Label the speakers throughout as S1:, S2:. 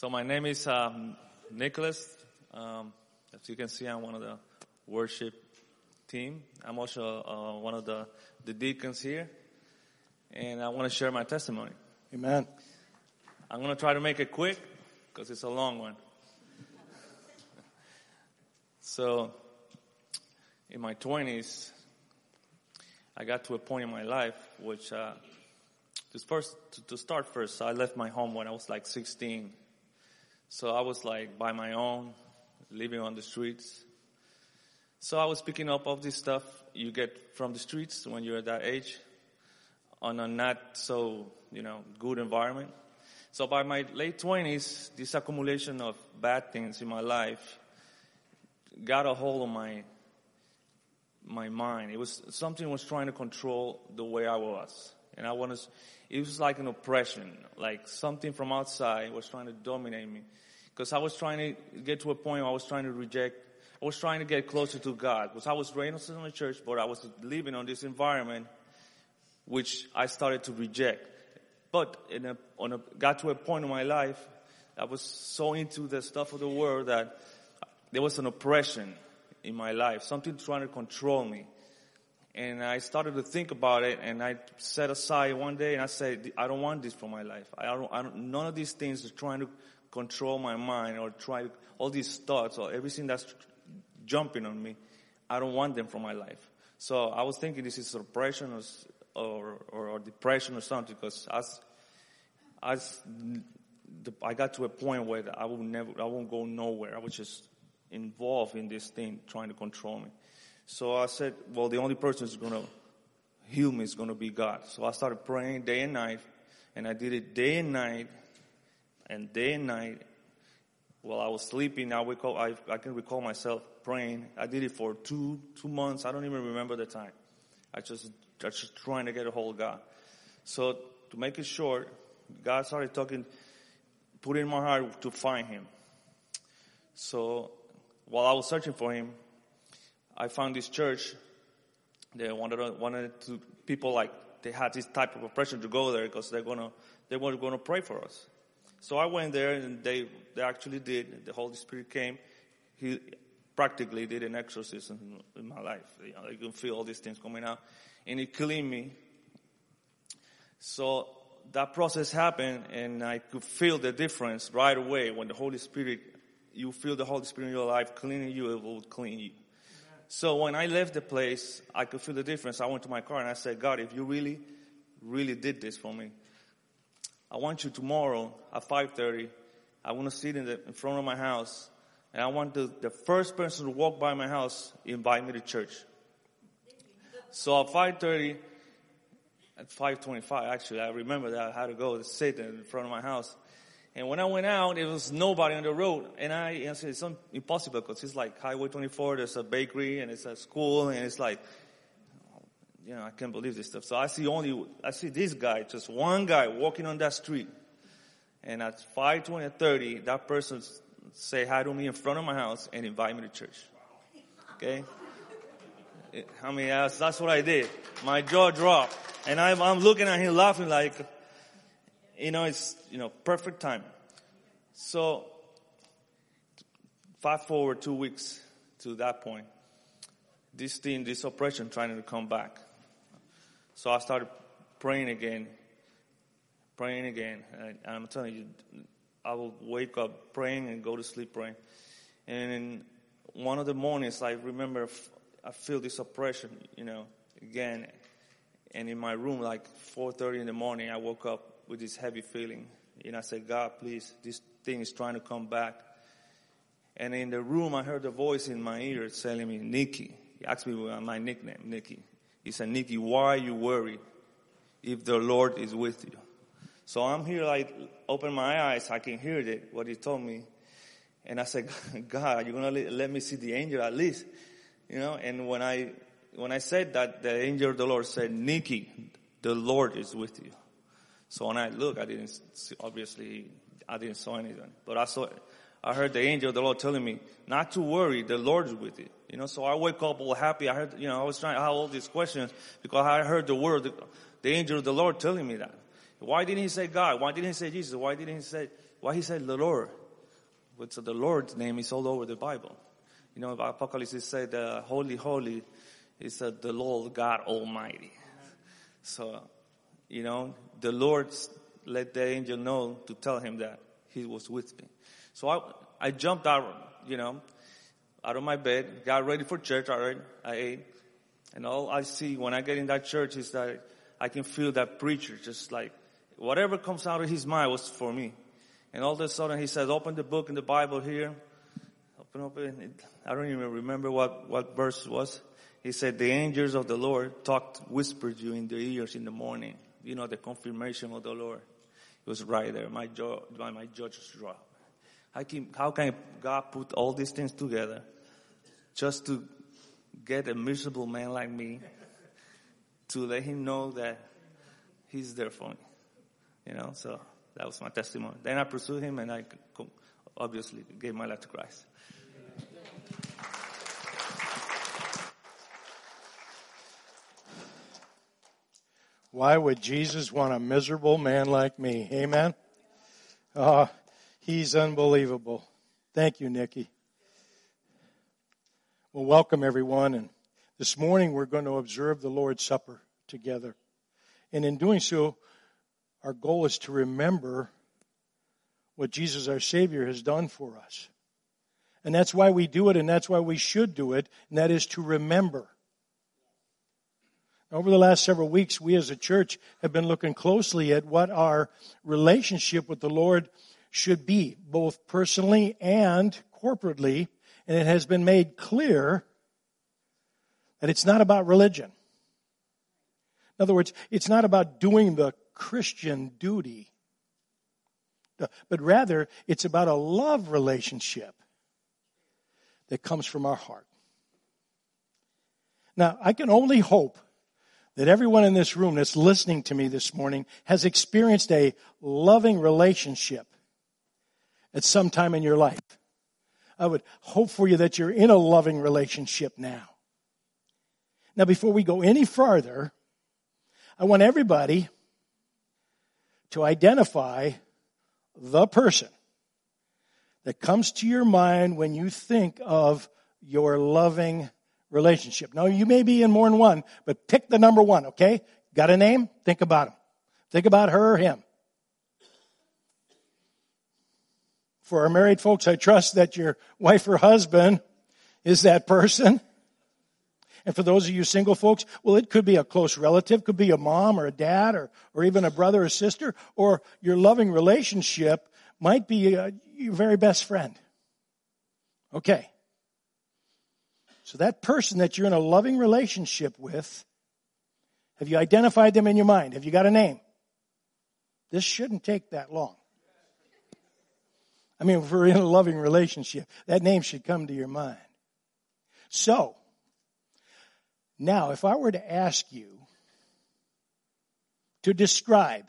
S1: So my name is um, Nicholas. Um, as you can see, I'm one of the worship team. I'm also uh, one of the, the deacons here. And I want to share my testimony.
S2: Amen.
S1: I'm going to try to make it quick because it's a long one. so, in my 20s, I got to a point in my life which, uh, to first, to, to start first, I left my home when I was like 16. So I was like by my own, living on the streets. So I was picking up all this stuff you get from the streets when you're that age on a not so, you know, good environment. So by my late twenties, this accumulation of bad things in my life got a hold of my, my mind. It was, something was trying to control the way I was. And I was, it was like an oppression, like something from outside was trying to dominate me. Because I was trying to get to a point where I was trying to reject, I was trying to get closer to God. Because I was raised in the church, but I was living on this environment which I started to reject. But in a, on a, got to a point in my life, I was so into the stuff of the world that there was an oppression in my life, something trying to control me. And I started to think about it and I set aside one day and I said, I don't want this for my life. I don't, I don't, none of these things are trying to control my mind or try, all these thoughts or everything that's jumping on me. I don't want them for my life. So I was thinking this is oppression or, or, or, or depression or something because as, as the, I got to a point where I will never, I won't go nowhere. I was just involved in this thing trying to control me. So I said, well, the only person who's going to heal me is going to be God. So I started praying day and night, and I did it day and night, and day and night. While I was sleeping, I, recall, I, I can recall myself praying. I did it for two two months. I don't even remember the time. I just I just trying to get a hold of God. So to make it short, God started talking, put in my heart to find Him. So while I was searching for Him, I found this church. They wanted wanted to people like they had this type of oppression to go there because they're gonna they were gonna pray for us. So I went there and they they actually did. The Holy Spirit came. He practically did an exorcism in my life. You know, I can feel all these things coming out, and He cleaned me. So that process happened, and I could feel the difference right away when the Holy Spirit. You feel the Holy Spirit in your life cleaning you, it will clean you. So when I left the place, I could feel the difference. I went to my car and I said, God, if you really, really did this for me, I want you tomorrow at 5.30, I want to sit in, the, in front of my house and I want the, the first person to walk by my house invite me to church. So at 5.30, at 5.25 actually, I remember that I had to go to sit in front of my house. And when I went out, there was nobody on the road. And I, I said, it's impossible because it's like Highway 24, there's a bakery and it's a school and it's like, you know, I can't believe this stuff. So I see only, I see this guy, just one guy walking on that street. And at 5:20 30, that person say hi to me in front of my house and invite me to church. Okay? I mean, that's, that's what I did. My jaw dropped. And I'm, I'm looking at him laughing like, you know, it's, you know, perfect time. So, fast forward two weeks to that point. This thing, this oppression trying to come back. So I started praying again, praying again. And I'm telling you, I will wake up praying and go to sleep praying. And one of the mornings, I remember I feel this oppression, you know, again. And in my room, like 4.30 in the morning, I woke up with this heavy feeling. And I said, God, please, this thing is trying to come back. And in the room, I heard a voice in my ear telling me, Nikki. He asked me my nickname, Nikki. He said, Nikki, why are you worried if the Lord is with you? So I'm here, like, open my eyes. I can hear it, what he told me. And I said, God, you're going to let me see the angel at least. You know, and when I, when I said that, the angel of the Lord said, Nikki, the Lord is with you. So when I look, I didn't see, obviously, I didn't saw anything, but I saw, I heard the angel of the Lord telling me not to worry, the Lord is with you. You know, so I wake up all happy. I heard, you know, I was trying to have all these questions because I heard the word, the, the angel of the Lord telling me that. Why didn't he say God? Why didn't he say Jesus? Why didn't he say, why he said the Lord? Which the Lord's name is all over the Bible. You know, Apocalypse said, holy, holy is the Lord God Almighty. So, you know, the Lord let the angel know to tell him that he was with me. So I, I jumped out, you know, out of my bed, got ready for church, I, I ate, and all I see when I get in that church is that I can feel that preacher just like, whatever comes out of his mind was for me. And all of a sudden he says, open the book in the Bible here. Open, open. I don't even remember what, what verse was. He said, the angels of the Lord talked, whispered you in the ears in the morning. You know, the confirmation of the Lord. It was right there. My jaw, my, my jaw just dropped. How can, how can God put all these things together just to get a miserable man like me to let him know that he's there for me? You know, so that was my testimony. Then I pursued him and I obviously gave my life to Christ.
S2: Why would Jesus want a miserable man like me? Amen. Uh, he's unbelievable. Thank you, Nikki. Well, welcome everyone. And this morning we're going to observe the Lord's Supper together. And in doing so, our goal is to remember what Jesus our Savior has done for us. And that's why we do it and that's why we should do it, and that is to remember. Over the last several weeks, we as a church have been looking closely at what our relationship with the Lord should be, both personally and corporately. And it has been made clear that it's not about religion. In other words, it's not about doing the Christian duty, but rather it's about a love relationship that comes from our heart. Now, I can only hope that everyone in this room that's listening to me this morning has experienced a loving relationship at some time in your life. I would hope for you that you're in a loving relationship now. Now, before we go any further, I want everybody to identify the person that comes to your mind when you think of your loving relationship. Now, you may be in more than one, but pick the number one, okay? Got a name? Think about him. Think about her or him. For our married folks, I trust that your wife or husband is that person. And for those of you single folks, well, it could be a close relative, could be a mom or a dad or, or even a brother or sister, or your loving relationship might be uh, your very best friend. Okay. So that person that you're in a loving relationship with, have you identified them in your mind? Have you got a name? This shouldn't take that long. I mean, if we're in a loving relationship, that name should come to your mind. So, now if I were to ask you to describe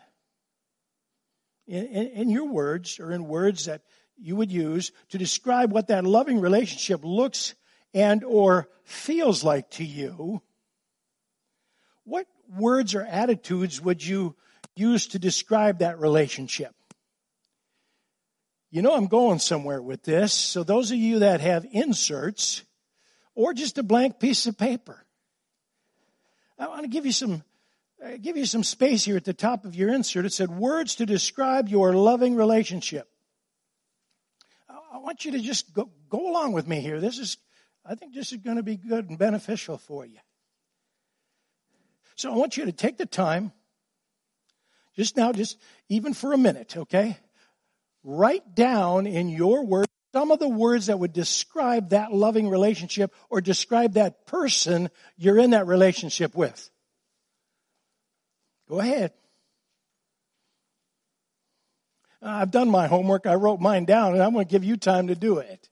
S2: in, in, in, your words or in words that you would use to describe what that loving relationship looks and or feels like to you, what words or attitudes would you use to describe that relationship? You know I'm going somewhere with this, so those of you that have inserts or just a blank piece of paper, I want to give you some uh, give you some space here at the top of your insert. It said words to describe your loving relationship. I want you to just go, go along with me here. This is I think this is going to be good and beneficial for you. So I want you to take the time, just now, just even for a minute, okay? Write down in your words some of the words that would describe that loving relationship or describe that person you're in that relationship with. Go ahead. I've done my homework. I wrote mine down and I'm going to give you time to do it.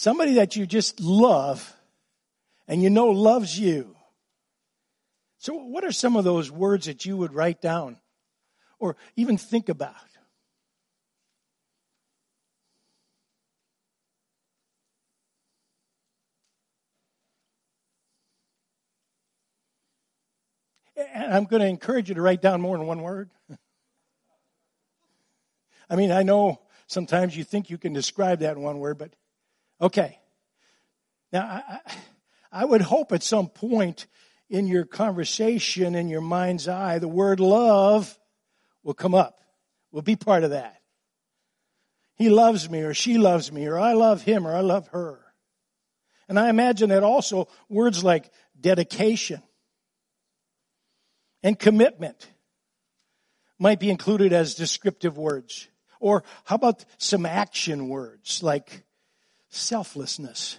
S2: Somebody that you just love and you know loves you. So what are some of those words that you would write down or even think about? And I'm going to encourage you to write down more than one word. I mean, I know sometimes you think you can describe that in one word, but okay. Now, I, I would hope at some point in your conversation, in your mind's eye, the word love will come up, will be part of that. He loves me, or she loves me, or I love him, or I love her. And I imagine that also words like dedication and commitment might be included as descriptive words. Or how about some action words like selflessness,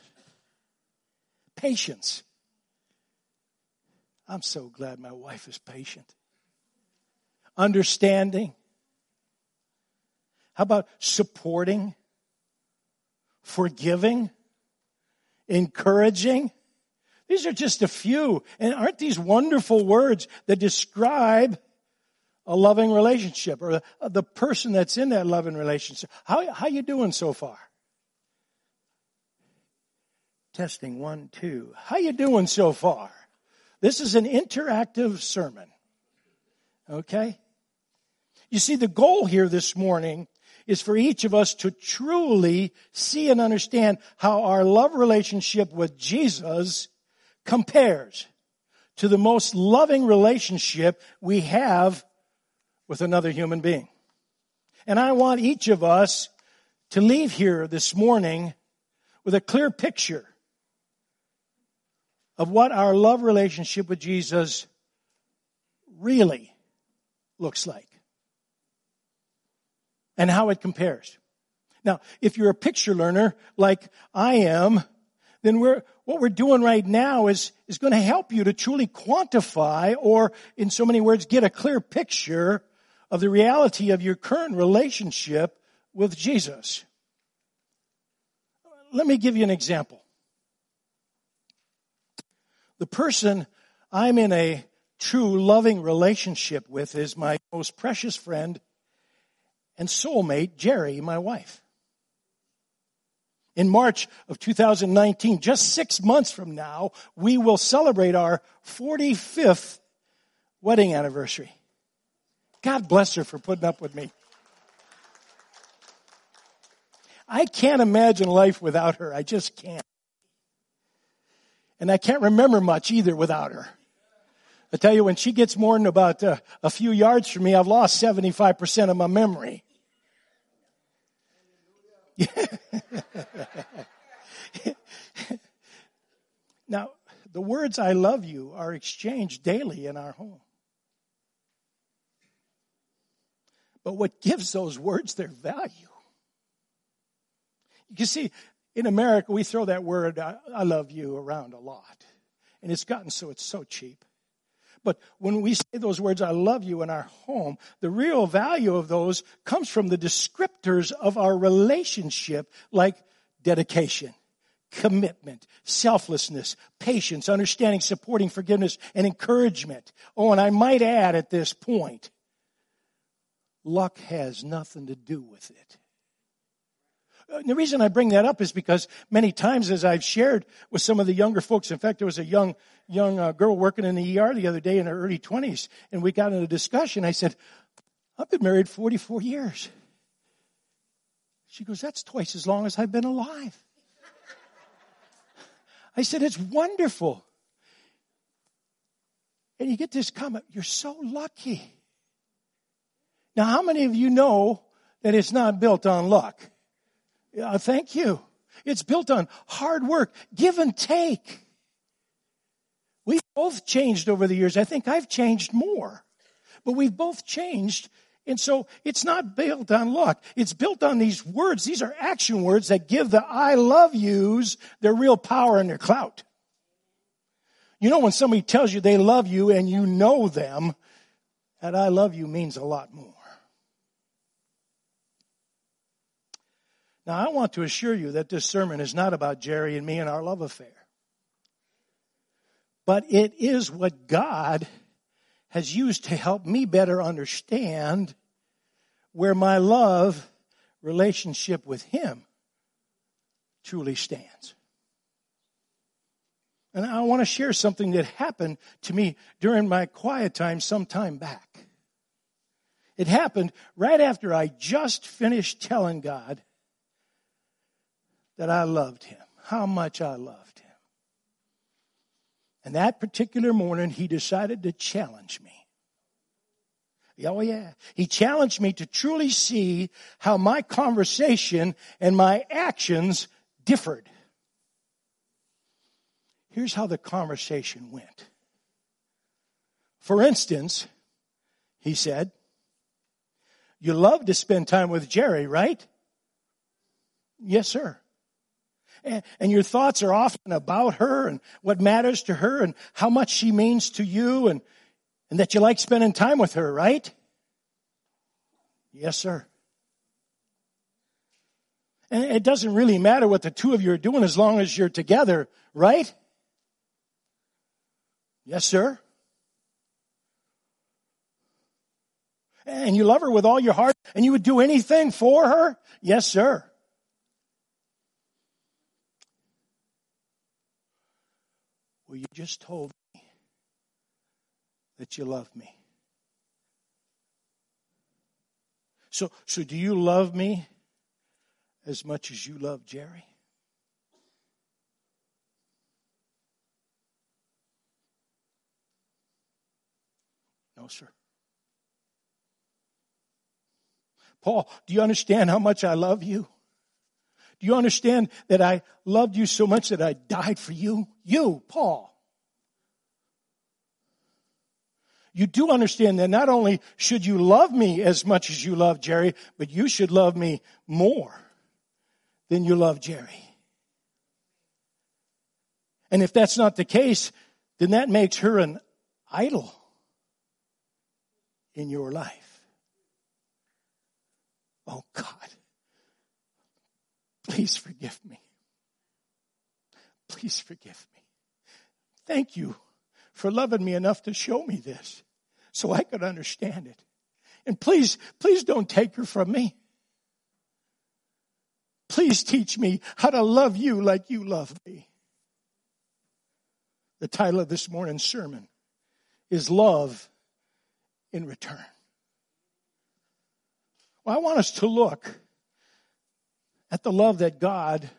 S2: patience. I'm so glad my wife is patient. Understanding. How about supporting, forgiving, encouraging? These are just a few. And aren't these wonderful words that describe a loving relationship or the person that's in that loving relationship? How, how you doing so far? Testing one, two. How you doing so far? This is an interactive sermon. Okay? You see, the goal here this morning is for each of us to truly see and understand how our love relationship with Jesus compares to the most loving relationship we have with another human being. And I want each of us to leave here this morning with a clear picture of what our love relationship with Jesus really looks like and how it compares. Now, if you're a picture learner like I am, then we're, what we're doing right now is, is going to help you to truly quantify or in so many words, get a clear picture of the reality of your current relationship with Jesus. Let me give you an example. The person I'm in a true loving relationship with is my most precious friend and soulmate, Jerry, my wife. In March of 2019, just six months from now, we will celebrate our 45th wedding anniversary. God bless her for putting up with me. I can't imagine life without her. I just can't. And I can't remember much either without her. I tell you, when she gets more than about uh, a few yards from me, I've lost 75% of my memory. now, the words I love you are exchanged daily in our home. But what gives those words their value? You see, in America, we throw that word, I love you, around a lot. And it's gotten so it's so cheap. But when we say those words, I love you in our home, the real value of those comes from the descriptors of our relationship, like dedication, commitment, selflessness, patience, understanding, supporting, forgiveness, and encouragement. Oh, and I might add at this point, luck has nothing to do with it. Uh, the reason I bring that up is because many times as I've shared with some of the younger folks, in fact, there was a young, young uh, girl working in the ER the other day in her early 20s, and we got in a discussion. I said, I've been married 44 years. She goes, that's twice as long as I've been alive. I said, it's wonderful. And you get this comment, you're so lucky. Now, how many of you know that it's not built on luck? Thank you. It's built on hard work, give and take. We've both changed over the years. I think I've changed more, but we've both changed. And so it's not built on luck. It's built on these words. These are action words that give the I love yous their real power and their clout. You know, when somebody tells you they love you and you know them, that I love you means a lot more. Now, I want to assure you that this sermon is not about Jerry and me and our love affair. But it is what God has used to help me better understand where my love relationship with Him truly stands. And I want to share something that happened to me during my quiet time some time back. It happened right after I just finished telling God that I loved him, how much I loved him. And that particular morning, he decided to challenge me. Oh yeah. He challenged me to truly see how my conversation and my actions differed. Here's how the conversation went. For instance, he said, you love to spend time with Jerry, right? Yes, sir. And, and your thoughts are often about her and what matters to her and how much she means to you and, and that you like spending time with her, right? Yes, sir. And it doesn't really matter what the two of you are doing as long as you're together, right? Yes, sir. And you love her with all your heart and you would do anything for her? Yes, sir. Well, you just told me that you love me. So, so do you love me as much as you love Jerry? No, sir. Paul, do you understand how much I love you? Do you understand that I loved you so much that I died for you? You, Paul. You do understand that not only should you love me as much as you love Jerry, but you should love me more than you love Jerry. And if that's not the case, then that makes her an idol in your life. Oh God, please forgive me. Please forgive me. Thank you for loving me enough to show me this so I could understand it. And please, please don't take her from me. Please teach me how to love you like you love me. The title of this morning's sermon is Love in Return. Well, I want us to look at the love that God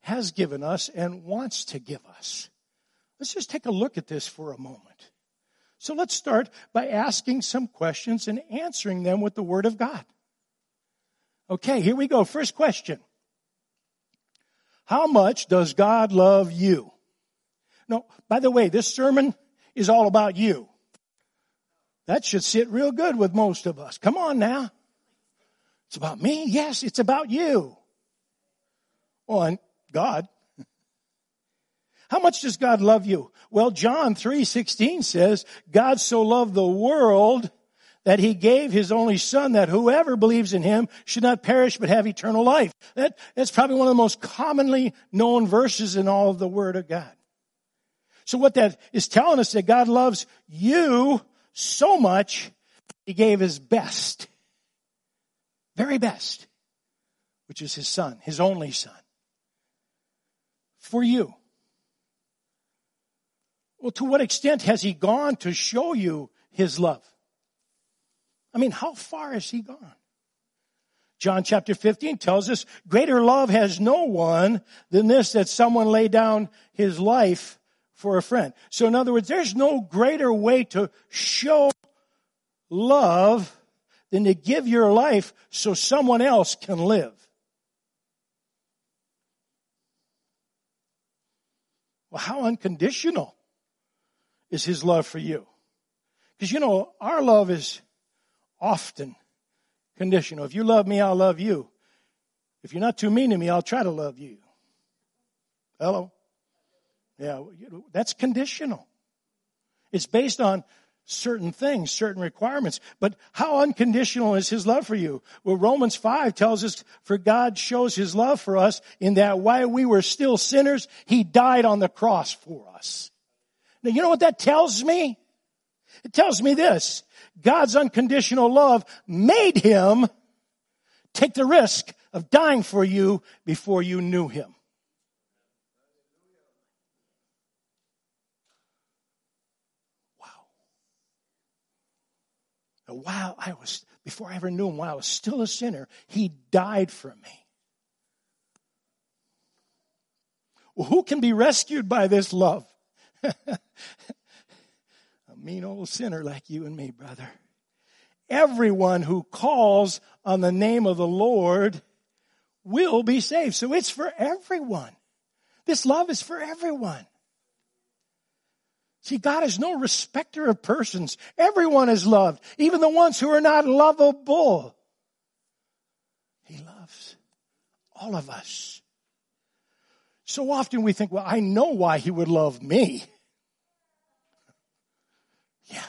S2: has given us and wants to give us. Let's just take a look at this for a moment. So let's start by asking some questions and answering them with the Word of God. Okay, here we go. First question. How much does God love you? No, by the way, this sermon is all about you. That should sit real good with most of us. Come on now. It's about me? Yes, it's about you. And God. How much does God love you? Well, John 3:16 says, God so loved the world that he gave his only son that whoever believes in him should not perish but have eternal life. That, that's probably one of the most commonly known verses in all of the word of God. So what that is telling us that God loves you so much, he gave his best very best, which is his son, his only son, for you. Well, to what extent has he gone to show you his love? I mean, how far has he gone? John chapter 15 tells us, greater love has no one than this that someone lay down his life for a friend. So in other words, there's no greater way to show love than to give your life so someone else can live. Well, how unconditional is his love for you? Because you know, our love is often conditional. If you love me, I'll love you. If you're not too mean to me, I'll try to love you. Hello? Yeah, that's conditional. It's based on certain things, certain requirements. But how unconditional is his love for you? Well, Romans 5 tells us, for God shows his love for us in that while we were still sinners, he died on the cross for us. Now, you know what that tells me? It tells me this. God's unconditional love made him take the risk of dying for you before you knew him. Wow, I was, before I ever knew him, while I was still a sinner, he died for me. Well, who can be rescued by this love? a mean old sinner like you and me, brother. Everyone who calls on the name of the Lord will be saved. So it's for everyone. This love is for everyone. See, God is no respecter of persons. Everyone is loved, even the ones who are not lovable. He loves all of us. So often we think, well, I know why he would love me. Yeah,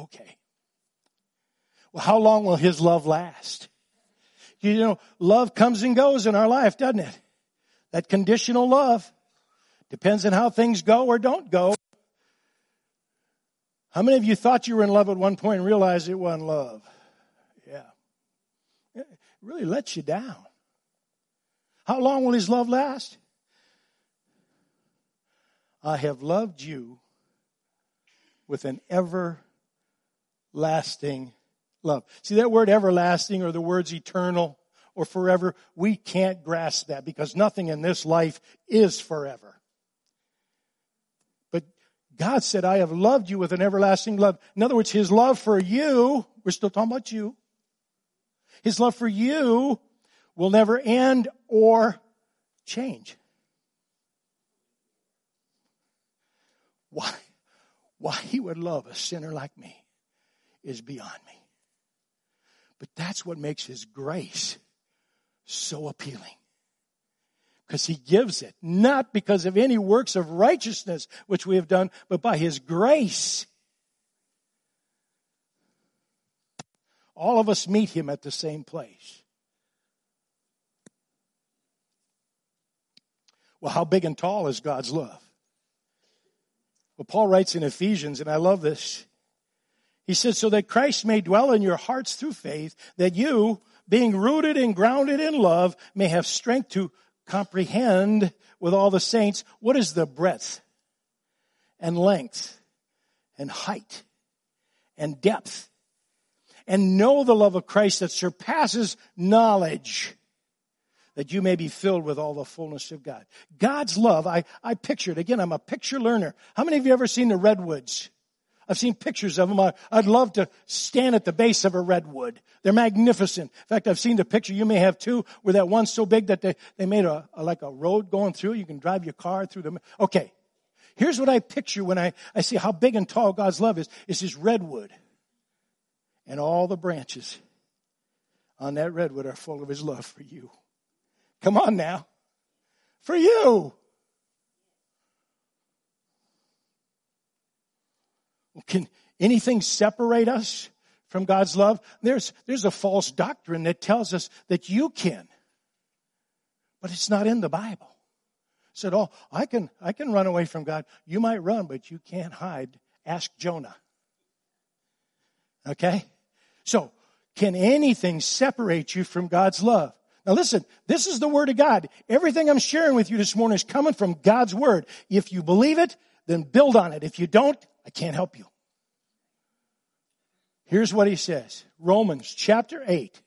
S2: okay. Well, how long will his love last? You know, love comes and goes in our life, doesn't it? That conditional love depends on how things go or don't go. How many of you thought you were in love at one point and realized it wasn't love? Yeah. It really lets you down. How long will his love last? I have loved you with an everlasting love. See that word everlasting or the words eternal or forever? We can't grasp that because nothing in this life is forever. God said, I have loved you with an everlasting love. In other words, His love for you, we're still talking about you. His love for you will never end or change. Why? Why he would love a sinner like me is beyond me. But that's what makes his grace so appealing. Because he gives it, not because of any works of righteousness which we have done, but by his grace. All of us meet him at the same place. Well, how big and tall is God's love? Well, Paul writes in Ephesians, and I love this. He says, so that Christ may dwell in your hearts through faith, that you, being rooted and grounded in love, may have strength to comprehend with all the saints what is the breadth and length and height and depth and know the love of Christ that surpasses knowledge that you may be filled with all the fullness of God. God's love, I, I pictured, again, I'm a picture learner. How many of you ever seen the redwoods? I've seen pictures of them. I, would love to stand at the base of a redwood. They're magnificent. In fact, I've seen the picture. You may have too, where that one's so big that they, they made a, a like a road going through. You can drive your car through them. Okay. Here's what I picture when I, I see how big and tall God's love is. It's this redwood. And all the branches on that redwood are full of his love for you. Come on now. For you. Can anything separate us from God's love? There's, there's a false doctrine that tells us that you can. But it's not in the Bible. Said, oh, I can, I can run away from God. You might run, but you can't hide. Ask Jonah. Okay? So, can anything separate you from God's love? Now listen, this is the Word of God. Everything I'm sharing with you this morning is coming from God's Word. If you believe it, then build on it. If you don't, I can't help you. Here's what he says. Romans chapter 8,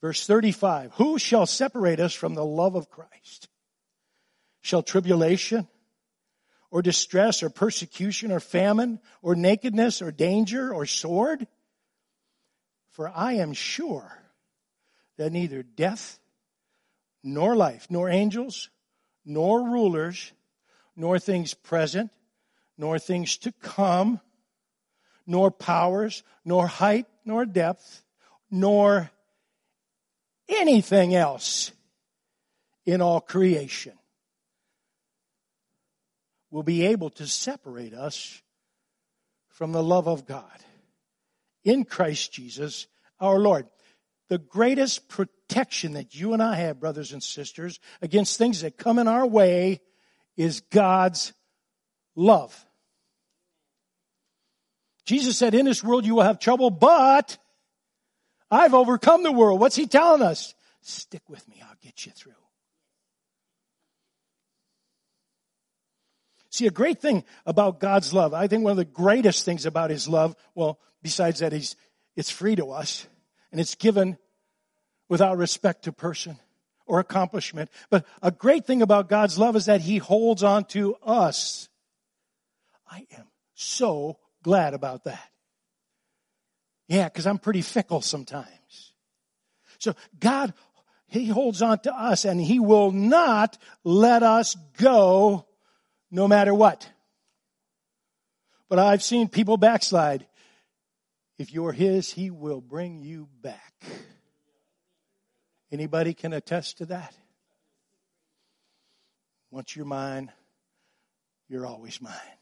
S2: verse 35. Who shall separate us from the love of Christ? Shall tribulation or distress or persecution or famine or nakedness or danger or sword? For I am sure that neither death nor life, nor angels, nor rulers, nor things present, nor things to come, nor powers, nor height, nor depth, nor anything else in all creation will be able to separate us from the love of God in Christ Jesus our Lord. The greatest protection that you and I have, brothers and sisters, against things that come in our way is God's love. Jesus said, in this world you will have trouble, but I've overcome the world. What's he telling us? Stick with me. I'll get you through. See, a great thing about God's love, I think one of the greatest things about his love, well, besides that he's, It's free to us and it's given without respect to person or accomplishment. But a great thing about God's love is that He holds on to us. I am so glad about that. Yeah, because I'm pretty fickle sometimes. So God, He holds on to us and He will not let us go no matter what. But I've seen people backslide. If you're His, He will bring you back. Anybody can attest to that? Once you're mine, you're always mine.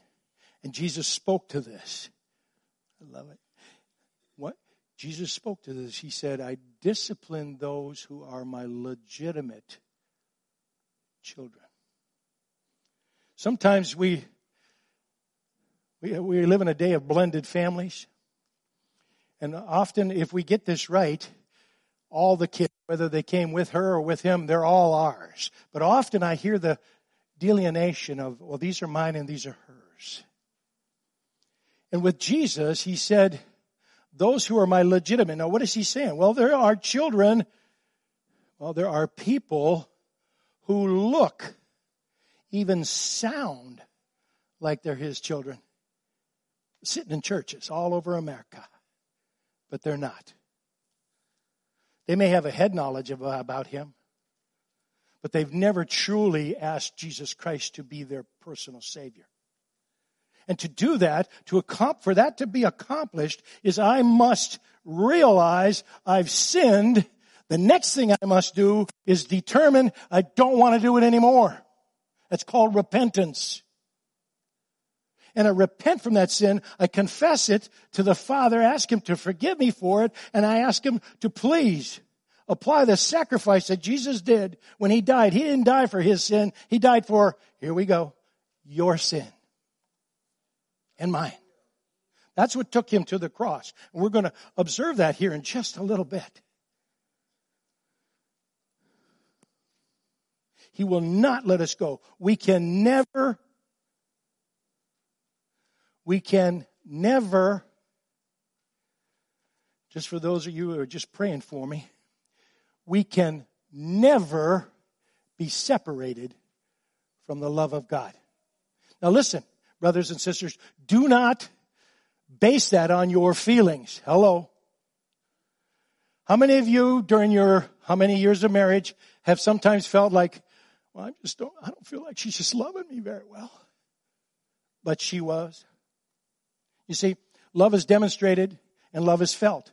S2: And Jesus spoke to this. I love it. What? Jesus spoke to this. He said, I discipline those who are my legitimate children. Sometimes we, we, we live in a day of blended families. And often, if we get this right, all the kids, whether they came with her or with him, they're all ours. But often I hear the delineation of, well, these are mine and these are hers. And with Jesus, he said, those who are my legitimate. Now, what is he saying? Well, there are children, well, there are people who look, even sound like they're his children, sitting in churches all over America, but they're not. They may have a head knowledge of, uh, about him, but they've never truly asked Jesus Christ to be their personal Savior. And to do that, to accomplish, for that to be accomplished, is I must realize I've sinned. The next thing I must do is determine I don't want to do it anymore. That's called repentance. And I repent from that sin. I confess it to the Father, ask Him to forgive me for it, and I ask Him to please apply the sacrifice that Jesus did when He died. He didn't die for His sin. He died for, here we go, your sin and mine. That's what took him to the cross. And we're going to observe that here in just a little bit. He will not let us go. We can never, we can never, just for those of you who are just praying for me, we can never be separated from the love of God. Now listen, brothers and sisters, do not base that on your feelings. Hello. How many of you during your, how many years of marriage have sometimes felt like, well, I just don't, I don't feel like she's just loving me very well. But she was. You see, love is demonstrated and love is felt.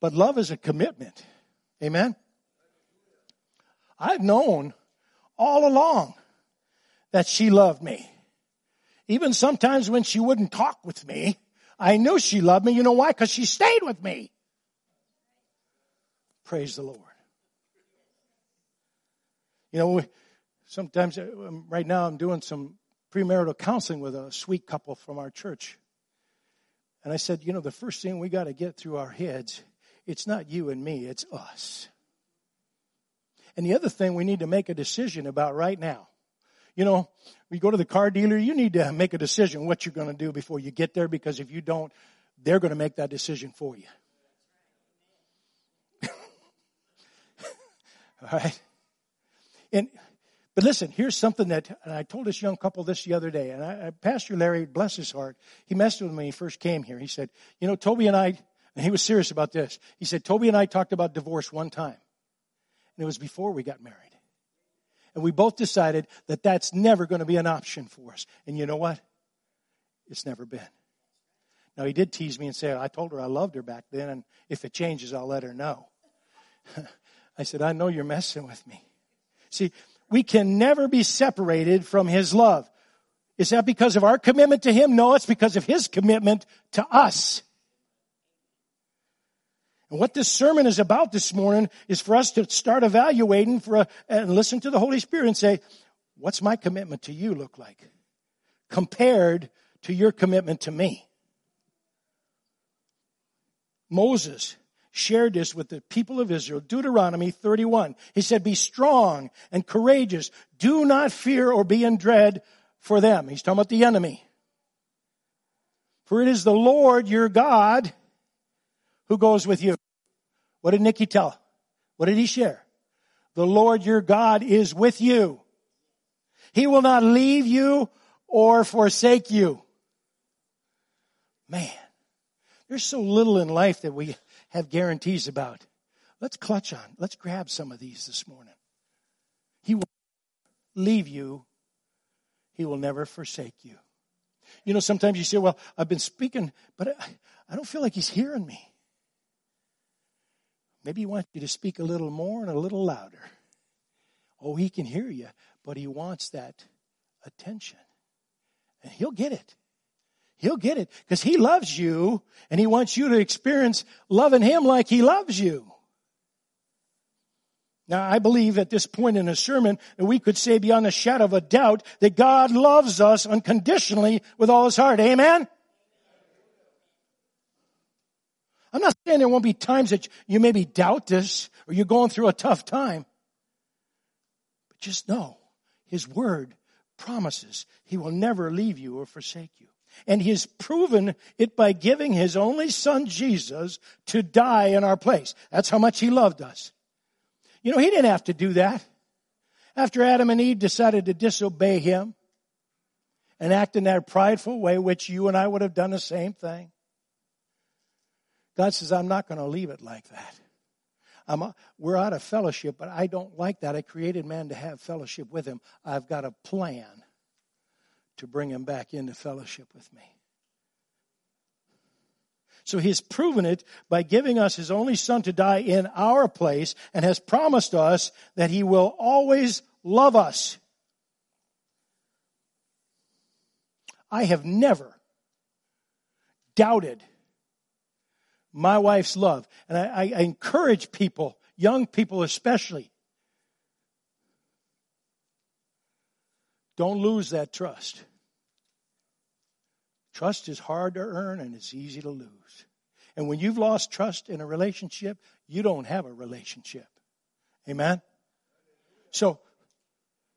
S2: But love is a commitment. Amen? I've known all along that she loved me. Even sometimes when she wouldn't talk with me, I knew she loved me. You know why? Because she stayed with me. Praise the Lord. You know, sometimes, um, right now, I'm doing some premarital counseling with a sweet couple from our church. And I said, you know, the first thing we got to get through our heads, it's not you and me, it's us. And the other thing we need to make a decision about right now you know, you go to the car dealer, you need to make a decision what you're going to do before you get there because if you don't, they're going to make that decision for you. All right? And but listen, here's something that and I told this young couple this the other day, and I, Pastor Larry, bless his heart, he messed with me when he first came here. He said, "You know, Toby and I," and he was serious about this. He said, "Toby and I talked about divorce one time, and it was before we got married." And we both decided that that's never going to be an option for us. And you know what? It's never been. Now, he did tease me and say, I told her I loved her back then, and if it changes, I'll let her know. I said, I know you're messing with me. See, we can never be separated from his love. Is that because of our commitment to him? No, it's because of his commitment to us. And what this sermon is about this morning is for us to start evaluating for a, and listen to the Holy Spirit and say, what's my commitment to you look like compared to your commitment to me? Moses shared this with the people of Israel. Deuteronomy 31. He said, be strong and courageous. Do not fear or be in dread for them. He's talking about the enemy. For it is the Lord your God Who goes with you? What did Nikki tell? What did he share? The Lord your God is with you. He will not leave you or forsake you. Man, there's so little in life that we have guarantees about. Let's clutch on. Let's grab some of these this morning. He will leave you. He will never forsake you. You know, sometimes you say, well, I've been speaking, but I don't feel like he's hearing me. Maybe he wants you to speak a little more and a little louder. Oh, he can hear you, but he wants that attention. And he'll get it. He'll get it because he loves you and he wants you to experience loving him like he loves you. Now, I believe at this point in a sermon that we could say beyond a shadow of a doubt that God loves us unconditionally with all his heart. Amen? I'm not saying there won't be times that you maybe doubt this or you're going through a tough time. But just know his word promises he will never leave you or forsake you. And he has proven it by giving his only son Jesus to die in our place. That's how much he loved us. You know, he didn't have to do that. After Adam and Eve decided to disobey him and act in that prideful way, which you and I would have done the same thing, God says, I'm not going to leave it like that. I'm, we're out of fellowship, but I don't like that. I created man to have fellowship with him. I've got a plan to bring him back into fellowship with me. So he's proven it by giving us his only son to die in our place and has promised us that he will always love us. I have never doubted my wife's love. And I, I, encourage people, young people especially, don't lose that trust. Trust is hard to earn and it's easy to lose. And when you've lost trust in a relationship, you don't have a relationship. Amen? So,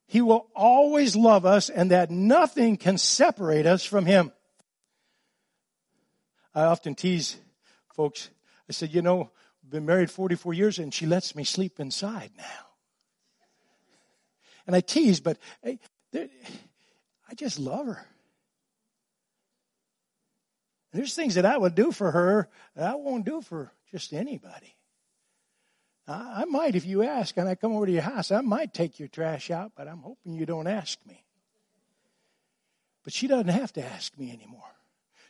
S2: He will always love us and that nothing can separate us from Him. I often tease folks. I said, you know, I've been married 44 years and she lets me sleep inside now. And I tease, but I, I just love her. There's things that I would do for her that I won't do for just anybody. I, I might, if you ask, and I come over to your house, I might take your trash out, but I'm hoping you don't ask me. But she doesn't have to ask me anymore.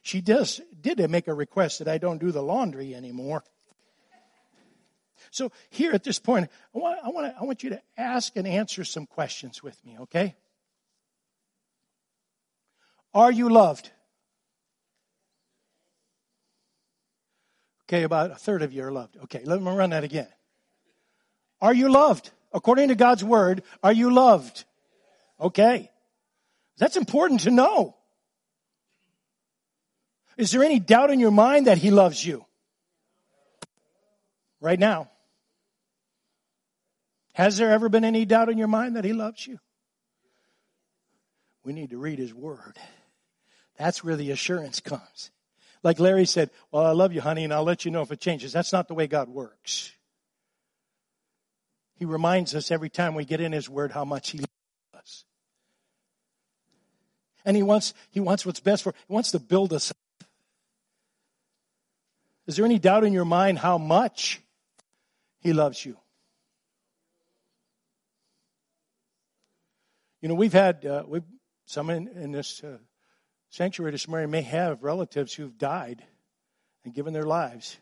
S2: She does, did make a request that I don't do the laundry anymore. So here at this point, I want, I want, I want you to ask and answer some questions with me, okay? Are you loved? Okay, about a third of you are loved. Okay, let me run that again. Are you loved? According to God's word, are you loved? Okay. That's important to know. Is there any doubt in your mind that He loves you? Right now. Has there ever been any doubt in your mind that He loves you? We need to read His Word. That's where the assurance comes. Like Larry said, Well, I love you, honey, and I'll let you know if it changes. That's not the way God works. He reminds us every time we get in His Word how much He loves us. And He wants, He wants what's best for, He wants to build us up. Is there any doubt in your mind how much He loves you? You know, we've had, uh, we've, some in, in this uh, sanctuary this morning may have relatives who've died and given their lives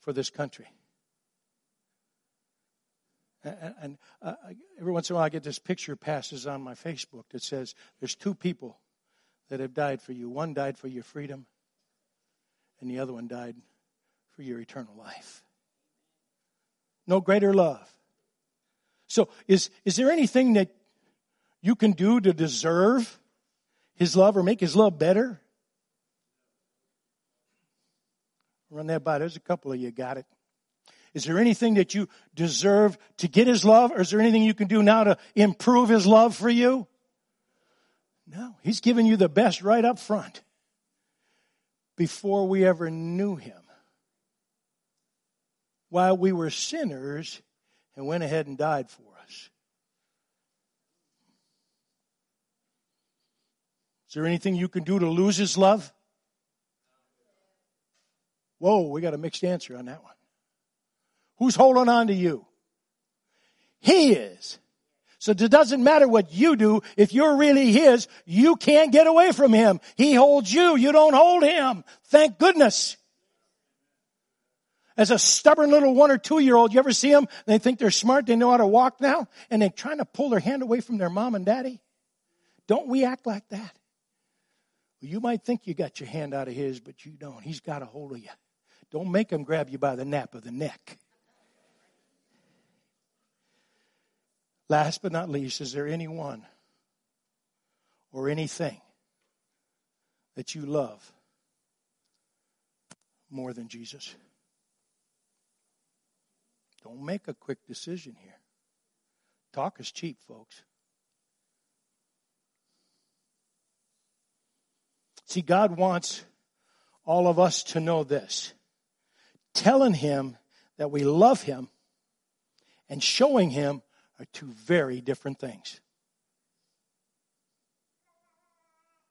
S2: for this country. And, and uh, every once in a while, I get this picture passes on my Facebook that says, There's two people that have died for you. One died for your freedom, and the other one died for your eternal life. No greater love. So, is, is there anything that you can do to deserve His love or make His love better? Run that by. There's a couple of you got it. Is there anything that you deserve to get His love, or is there anything you can do now to improve His love for you? No. He's given you the best right up front before we ever knew him. while we were sinners and went ahead and died for us. Is there anything you can do to lose his love? Whoa, we got a mixed answer on that one. Who's holding on to you? He is. So it doesn't matter what you do. If you're really His, you can't get away from Him. He holds you. You don't hold Him. Thank goodness. As a stubborn little one or two year old, you ever see them? They think they're smart. They know how to walk now. And they're trying to pull their hand away from their mom and daddy. Don't we act like that? You might think you got your hand out of his, but you don't. He's got a hold of you. Don't make him grab you by the nape of the neck. Last but not least, is there anyone or anything that you love more than Jesus? Don't make a quick decision here. Talk is cheap, folks. See, God wants all of us to know this. Telling Him that we love Him and showing Him are two very different things.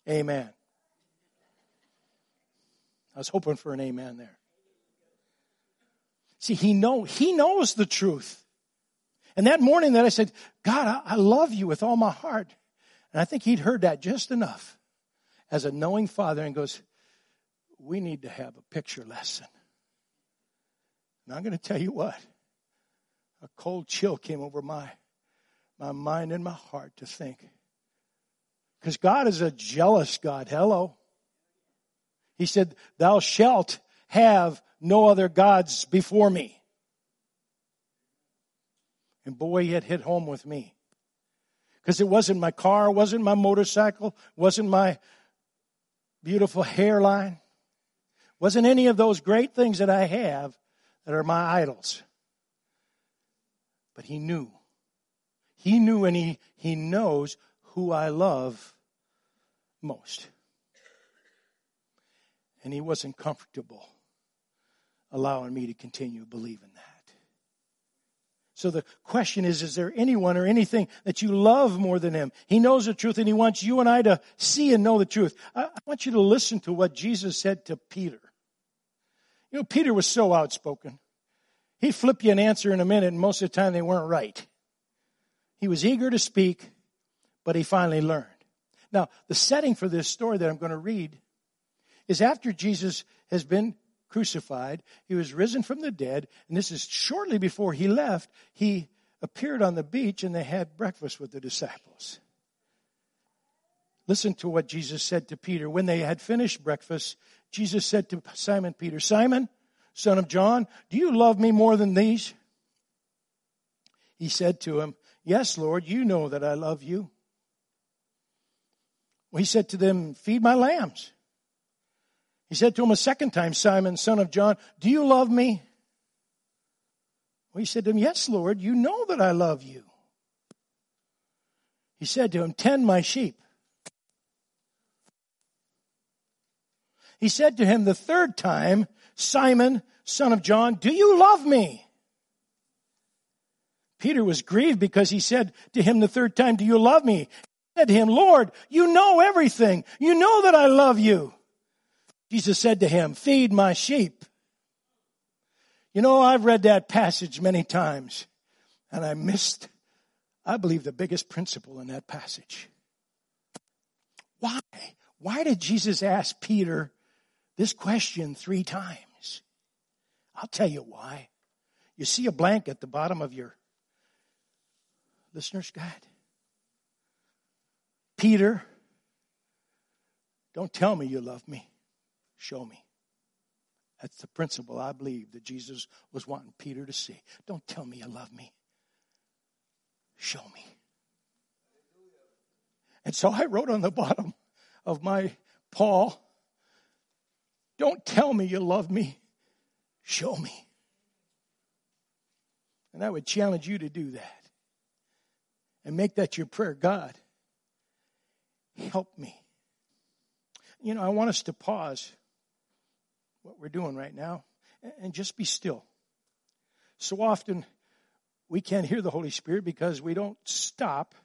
S2: Amen. I was hoping for an amen there. See, he know he knows the truth. And that morning that I said, God, I, I love you with all my heart. And I think he'd heard that just enough as a knowing father and goes, we need to have a picture lesson. And I'm going to tell you what, a cold chill came over my my mind and my heart to think. Because God is a jealous God. Hello. He said, Thou shalt have no other gods before me. And boy, it hit home with me. Because it wasn't my car, wasn't my motorcycle, wasn't my beautiful hairline, wasn't any of those great things that I have that are my idols. But he knew he knew and he, he knows who I love most. And he wasn't comfortable allowing me to continue believing that. So the question is, is there anyone or anything that you love more than him? He knows the truth and he wants you and I to see and know the truth. I, I want you to listen to what Jesus said to Peter. You know, Peter was so outspoken. He'd flip you an answer in a minute and most of the time they weren't right. He was eager to speak, but he finally learned. Now, the setting for this story that I'm going to read is after Jesus has been crucified, he was risen from the dead, and this is shortly before he left, he appeared on the beach and they had breakfast with the disciples. Listen to what Jesus said to Peter. When they had finished breakfast, Jesus said to Simon Peter, Simon, son of John, do you love me more than these? He said to him, Yes, Lord, you know that I love you. Well, he said to them, Feed my lambs. He said to him a second time, Simon, son of John, Do you love me? Well, he said to him, Yes, Lord, you know that I love you. He said to him, Tend my sheep. He said to him the third time, Simon, son of John, do you love me? Peter was grieved because he said to him the third time, Do you love me? He said to him, Lord, you know everything. You know that I love you. Jesus said to him, Feed my sheep. You know, I've read that passage many times and I missed, I believe, the biggest principle in that passage. Why? Why did Jesus ask Peter this question three times? I'll tell you why. You see a blank at the bottom of your listeners guide? Peter, don't tell me you love me. Show me. That's the principle I believe that Jesus was wanting Peter to see. Don't tell me you love me. Show me. And so I wrote on the bottom of my Paul, don't tell me you love me. Show me. And I would challenge you to do that and make that your prayer. God, help me. You know, I want us to pause what we're doing right now and just be still. So often we can't hear the Holy Spirit because we don't stop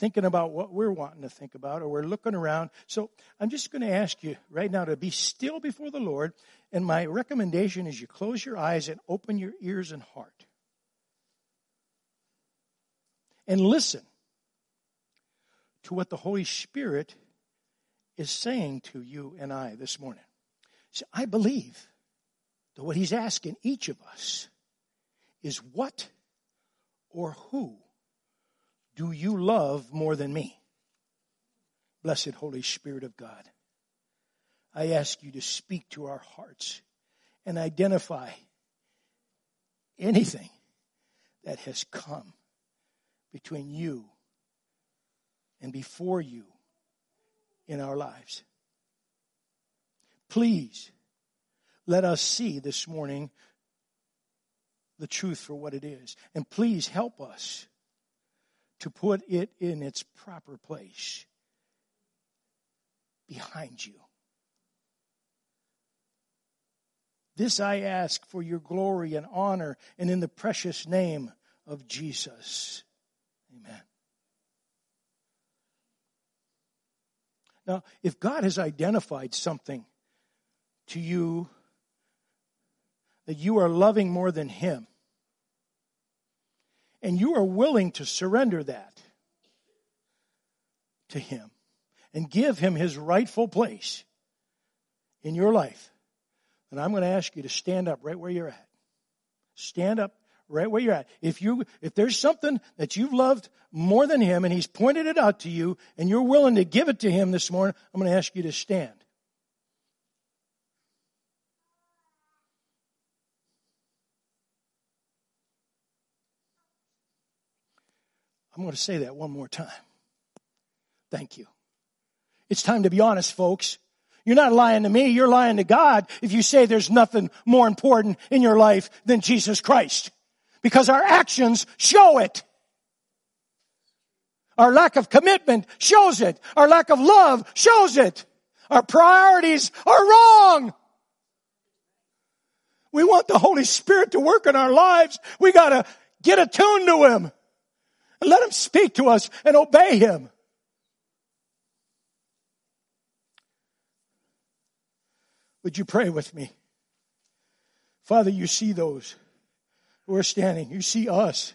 S2: thinking about what we're wanting to think about or we're looking around. So I'm just going to ask you right now to be still before the Lord. And my recommendation is you close your eyes and open your ears and heart. And listen to what the Holy Spirit is saying to you and I this morning. See, I believe that what He's asking each of us is what or who do you love more than me? Blessed Holy Spirit of God, I ask you to speak to our hearts and identify anything that has come between you and before you in our lives. Please let us see this morning the truth for what it is. And please help us to put it in its proper place behind you. This I ask for your glory and honor and in the precious name of Jesus. Amen. Now, if God has identified something to you that you are loving more than Him, and you are willing to surrender that to Him and give Him His rightful place in your life, then I'm going to ask you to stand up right where you're at. Stand up right where you're at. If you, if there's something that you've loved more than Him and He's pointed it out to you and you're willing to give it to Him this morning, I'm going to ask you to stand. I'm going to say that one more time. Thank you. It's time to be honest, folks. You're not lying to me, you're lying to God if you say there's nothing more important in your life than Jesus Christ. Because our actions show it. Our lack of commitment shows it. Our lack of love shows it. Our priorities are wrong. We want the Holy Spirit to work in our lives. We gotta get attuned to Him. And let him speak to us and obey him. Would you pray with me? Father, you see those who are standing. You see us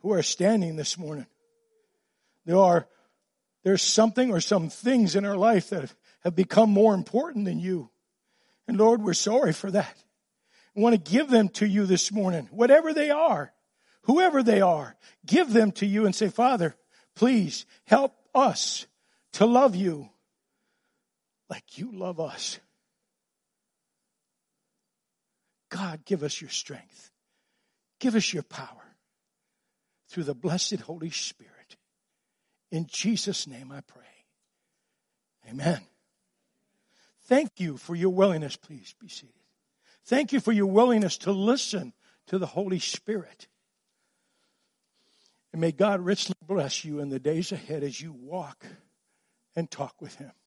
S2: who are standing this morning. There are, there's something or some things in our life that have become more important than you. And Lord, we're sorry for that. I want to give them to you this morning, whatever they are whoever they are, give them to you and say, Father, please help us to love you like you love us. God, give us your strength. Give us your power through the blessed Holy Spirit. In Jesus' name I pray. Amen. Thank you for your willingness. Please be seated. Thank you for your willingness to listen to the Holy Spirit. And may God richly bless you in the days ahead as you walk and talk with Him.